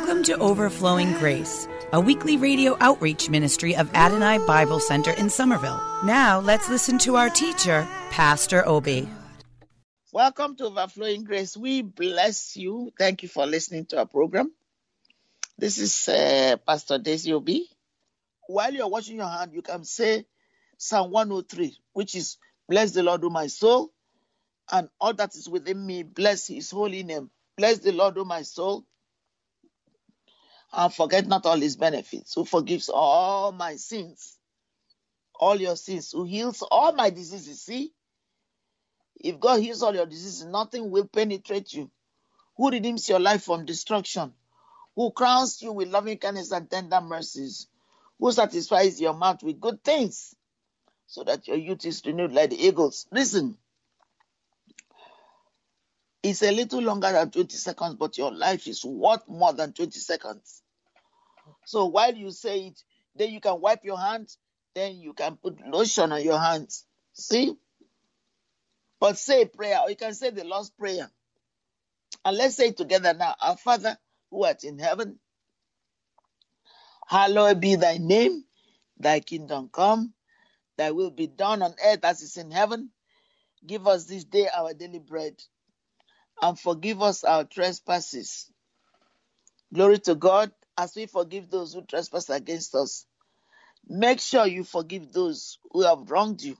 Welcome to Overflowing Grace, a weekly radio outreach ministry of Adonai Bible Center in Somerville. Now let's listen to our teacher, Pastor Obi. Welcome to Overflowing Grace. We bless you. Thank you for listening to our program. This is uh, Pastor Daisy Obi. While you're washing your hand, you can say Psalm 103, which is Bless the Lord, O my soul, and all that is within me, bless his holy name. Bless the Lord, O my soul, and forget not all his benefits, who forgives all my sins, all your sins, who heals all my diseases. See, if God heals all your diseases, nothing will penetrate you. Who redeems your life from destruction? Who crowns you with loving kindness and tender mercies? Who satisfies your mouth with good things so that your youth is renewed like the eagles? Listen, it's a little longer than 20 seconds, but your life is worth more than 20 seconds. So while you say it, then you can wipe your hands, then you can put lotion on your hands. See? But say prayer, or you can say the Lord's Prayer. And let's say together now. Our Father who art in heaven, hallowed be thy name, thy kingdom come, thy will be done on earth as is in heaven. Give us this day our daily bread and forgive us our trespasses. Glory to God as we forgive those who trespass against us. Make sure you forgive those who have wronged you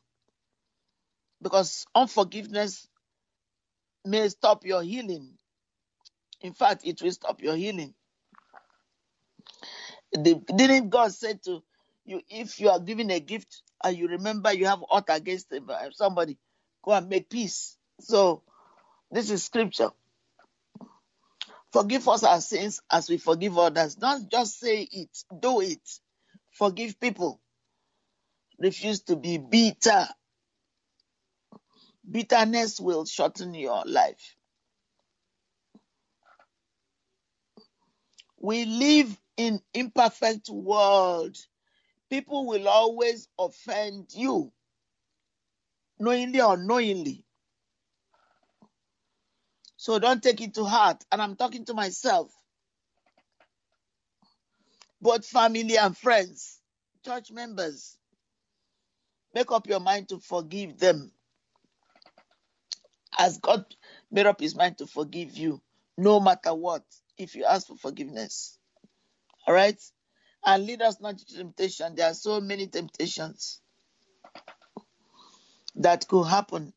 because unforgiveness may stop your healing. In fact, it will stop your healing. Didn't God say to you, if you are giving a gift and you remember you have ought against somebody, go and make peace. So this is scripture. Forgive us our sins as we forgive others. Don't just say it, do it. Forgive people. Refuse to be bitter. Bitterness will shorten your life. We live in imperfect world. People will always offend you, knowingly or unknowingly. So don't take it to heart. And I'm talking to myself. Both family and friends, church members. Make up your mind to forgive them. As God made up his mind to forgive you, no matter what, if you ask for forgiveness. All right? And lead us not to temptation. There are so many temptations that could happen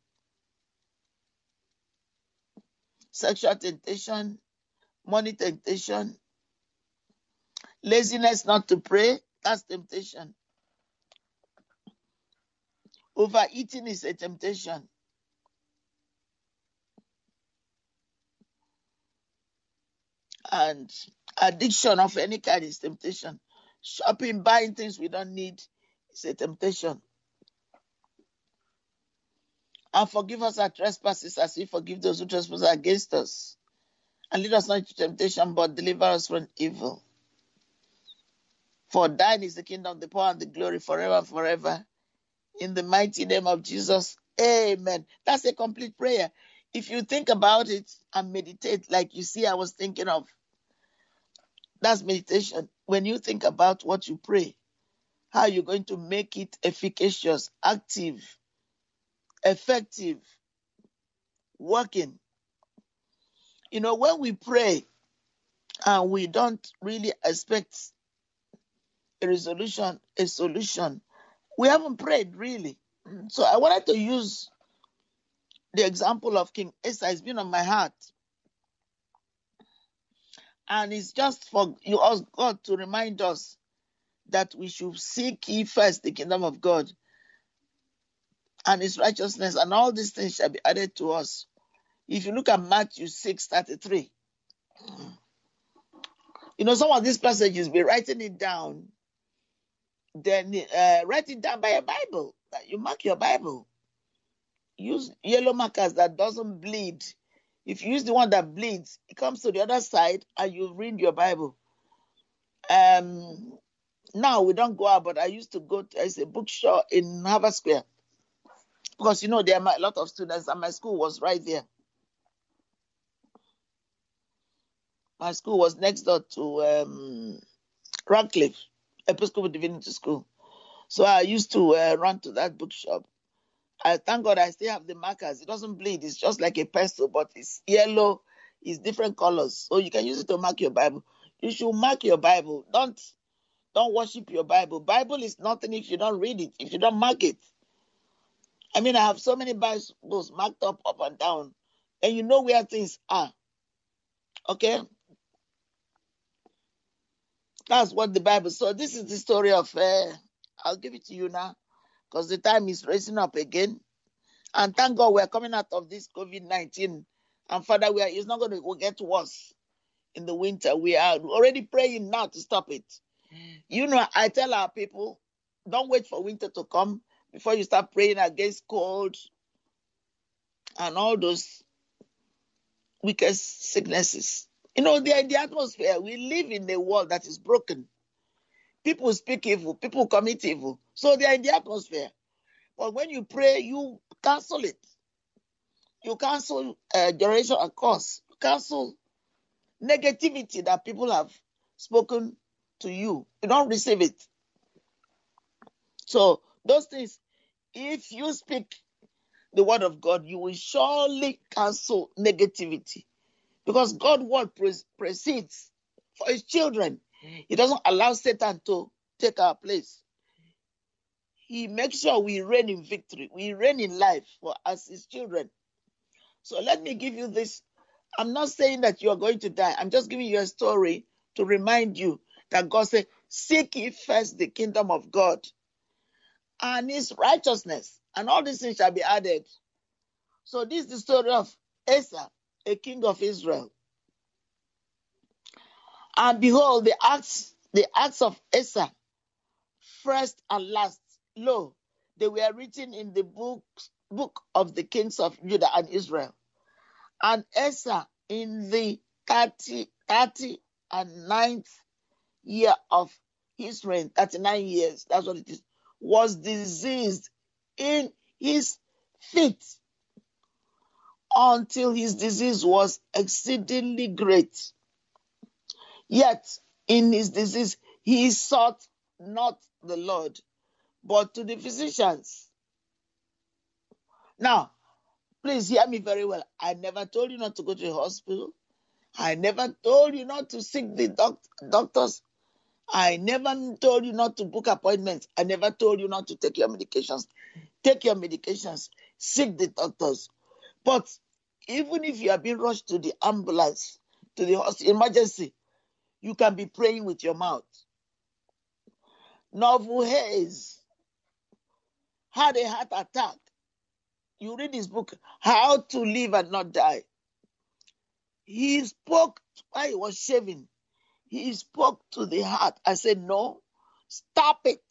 sexual temptation, money temptation, laziness not to pray, that's temptation. Overeating is a temptation. And addiction of any kind is temptation. Shopping, buying things we don't need is a temptation and forgive us our trespasses as we forgive those who trespass against us. And lead us not into temptation, but deliver us from evil. For thine is the kingdom, the power, and the glory forever and forever. In the mighty name of Jesus. Amen. That's a complete prayer. If you think about it and meditate, like you see, I was thinking of, that's meditation. When you think about what you pray, how you're going to make it efficacious, active, effective, working. You know, when we pray and we don't really expect a resolution, a solution, we haven't prayed really. So I wanted to use the example of King Asa. It's been on my heart. And it's just for you ask God to remind us that we should seek ye first the kingdom of God and his righteousness, and all these things shall be added to us. If you look at Matthew 6 33, you know, some of these passages, be writing it down, then uh, write it down by a Bible. You mark your Bible. Use yellow markers that doesn't bleed. If you use the one that bleeds, it comes to the other side and you read your Bible. Um, now we don't go out, but I used to go to there's a bookshop in Harvard Square because you know there are a lot of students and my school was right there My school was next door to um, Radcliffe Episcopal Divinity School. So I used to uh, run to that bookshop. I thank God I still have the markers. It doesn't bleed. It's just like a pencil, but it's yellow. It's different colors, so you can use it to mark your Bible. You should mark your Bible. Don't don't worship your Bible. Bible is nothing if you don't read it. If you don't mark it. I mean, I have so many Bibles marked up, up and down, and you know where things are. Okay, that's what the Bible. So this is the story of. Uh, I'll give it to you now, because the time is racing up again. And thank God we're coming out of this COVID nineteen. And Father, we are. It's not going to get worse in the winter. We are already praying now to stop it. You know, I tell our people, don't wait for winter to come before you start praying against cold and all those wicked sicknesses. You know, the, the atmosphere, we live in a world that is broken. People speak evil, people commit evil. So they are in the atmosphere. But when you pray, you cancel it. You cancel uh, generation of curse. You cancel negativity that people have spoken to you. You don't receive it. So those things, if you speak the word of God, you will surely cancel negativity. Because God's word precedes for his children. He doesn't allow Satan to take our place. He makes sure we reign in victory. We reign in life for us, his children. So let me give you this. I'm not saying that you are going to die. I'm just giving you a story to remind you that God said, Seek ye first the kingdom of God and his righteousness, and all these things shall be added. So, this is the story of Asa, a king of Israel. And behold, the acts, the acts of Asa, first and last, lo, they were written in the book, book of the kings of Judah and Israel. And Asa, in the 30, 30 and ninth year of his reign, 39 years, that's what it is, was diseased in his feet until his disease was exceedingly great. Yet in his disease he sought not the Lord, but to the physicians. Now, please hear me very well. I never told you not to go to the hospital. I never told you not to seek the doc- doctors I never told you not to book appointments. I never told you not to take your medications. Take your medications. Seek the doctors. But even if you are being rushed to the ambulance, to the hospital, emergency, you can be praying with your mouth. Norvel Hayes had a heart attack. You read his book, How to Live and Not Die. He spoke while he was shaving he spoke to the heart. I said, No, stop it.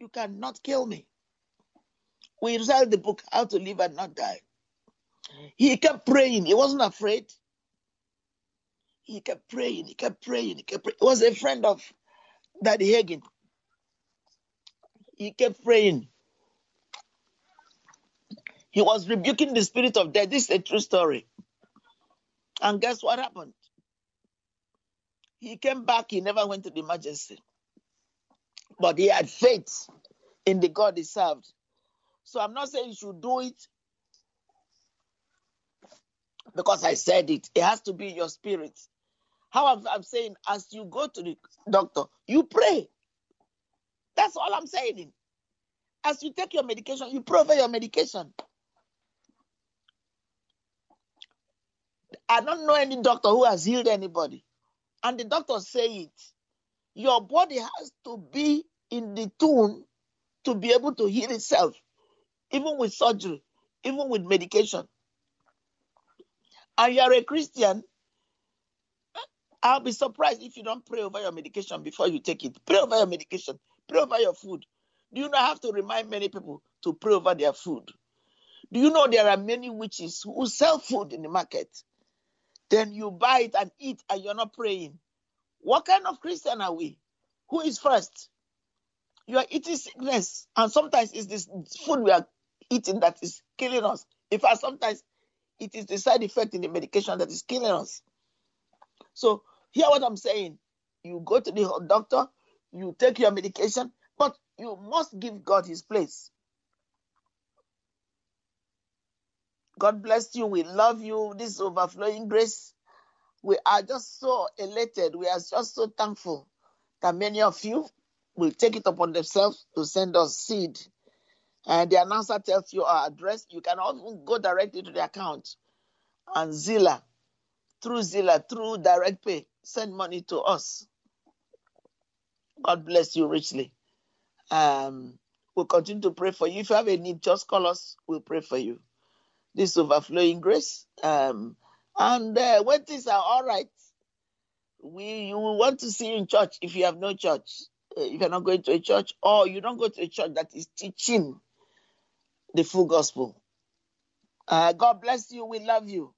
You cannot kill me. We read the book, How to Live and Not Die. He kept praying. He wasn't afraid. He kept praying. He kept praying. He kept praying. He was a friend of Daddy Hagin. He kept praying. He was rebuking the spirit of death. This is a true story. And guess what happened? He came back, he never went to the emergency. But he had faith in the God he served. So I'm not saying you should do it because I said it. It has to be your spirit. How I'm, I'm saying, as you go to the doctor, you pray. That's all I'm saying. As you take your medication, you pray over your medication. I don't know any doctor who has healed anybody and the doctors say it, your body has to be in the tune to be able to heal itself, even with surgery, even with medication. And you're a Christian, I'll be surprised if you don't pray over your medication before you take it. Pray over your medication, pray over your food. Do you not have to remind many people to pray over their food? Do you know there are many witches who sell food in the market? Then you buy it and eat and you're not praying. What kind of Christian are we? Who is first? You are eating sickness, and sometimes it's this food we are eating that is killing us. In fact, sometimes it is the side effect in the medication that is killing us. So, hear what I'm saying. You go to the doctor, you take your medication, but you must give God his place. God bless you. We love you. This overflowing grace. We are just so elated. We are just so thankful that many of you will take it upon themselves to send us seed. And the announcer tells you our address. You can also go directly to the account and Zelle, through Zelle, through direct pay, send money to us. God bless you richly. Um, we'll continue to pray for you. If you have a need, just call us. We'll pray for you. This overflowing grace. Um, and uh, when things are all right, we you will want to see you in church if you have no church. Uh, if you're not going to a church, or you don't go to a church that is teaching the full gospel. Uh, God bless you. We love you.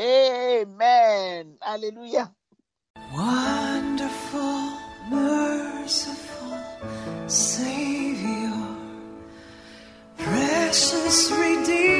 Amen. Hallelujah. Wonderful, merciful Savior, precious Redeemer